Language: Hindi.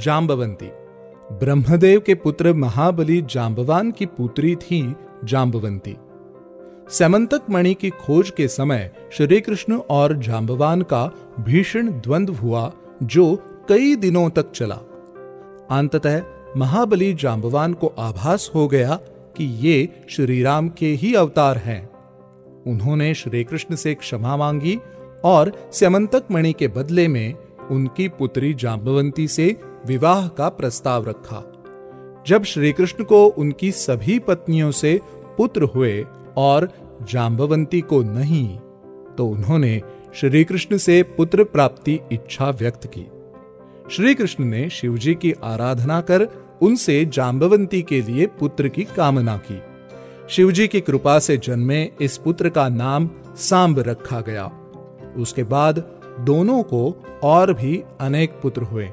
जाम्बवंती ब्रह्मदेव के पुत्र महाबली जाम्बवान की पुत्री थी जाम्बवंती सेमंतक मणि की खोज के समय श्री कृष्ण और जाम्बवान का भीषण द्वंद्व हुआ, जो कई दिनों तक चला। अंततः महाबली जाम्बवान को आभास हो गया कि ये श्री राम के ही अवतार हैं। उन्होंने श्री कृष्ण से क्षमा मांगी और स्यमंतक मणि के बदले में उनकी पुत्री जाम्बवंती से विवाह का प्रस्ताव रखा। जब श्री कृष्ण को उनकी सभी पत्नियों से पुत्र हुए और जाम्बवंती को नहीं तो उन्होंने श्री कृष्ण से पुत्र प्राप्ति इच्छा व्यक्त की। श्री कृष्ण ने शिवजी की आराधना कर उनसे जाम्बवंती के लिए पुत्र की कामना की। शिवजी की कृपा से जन्मे इस पुत्र का नाम सांब रखा गया। उसके बाद दोनों को और भी अनेक पुत्र हुए।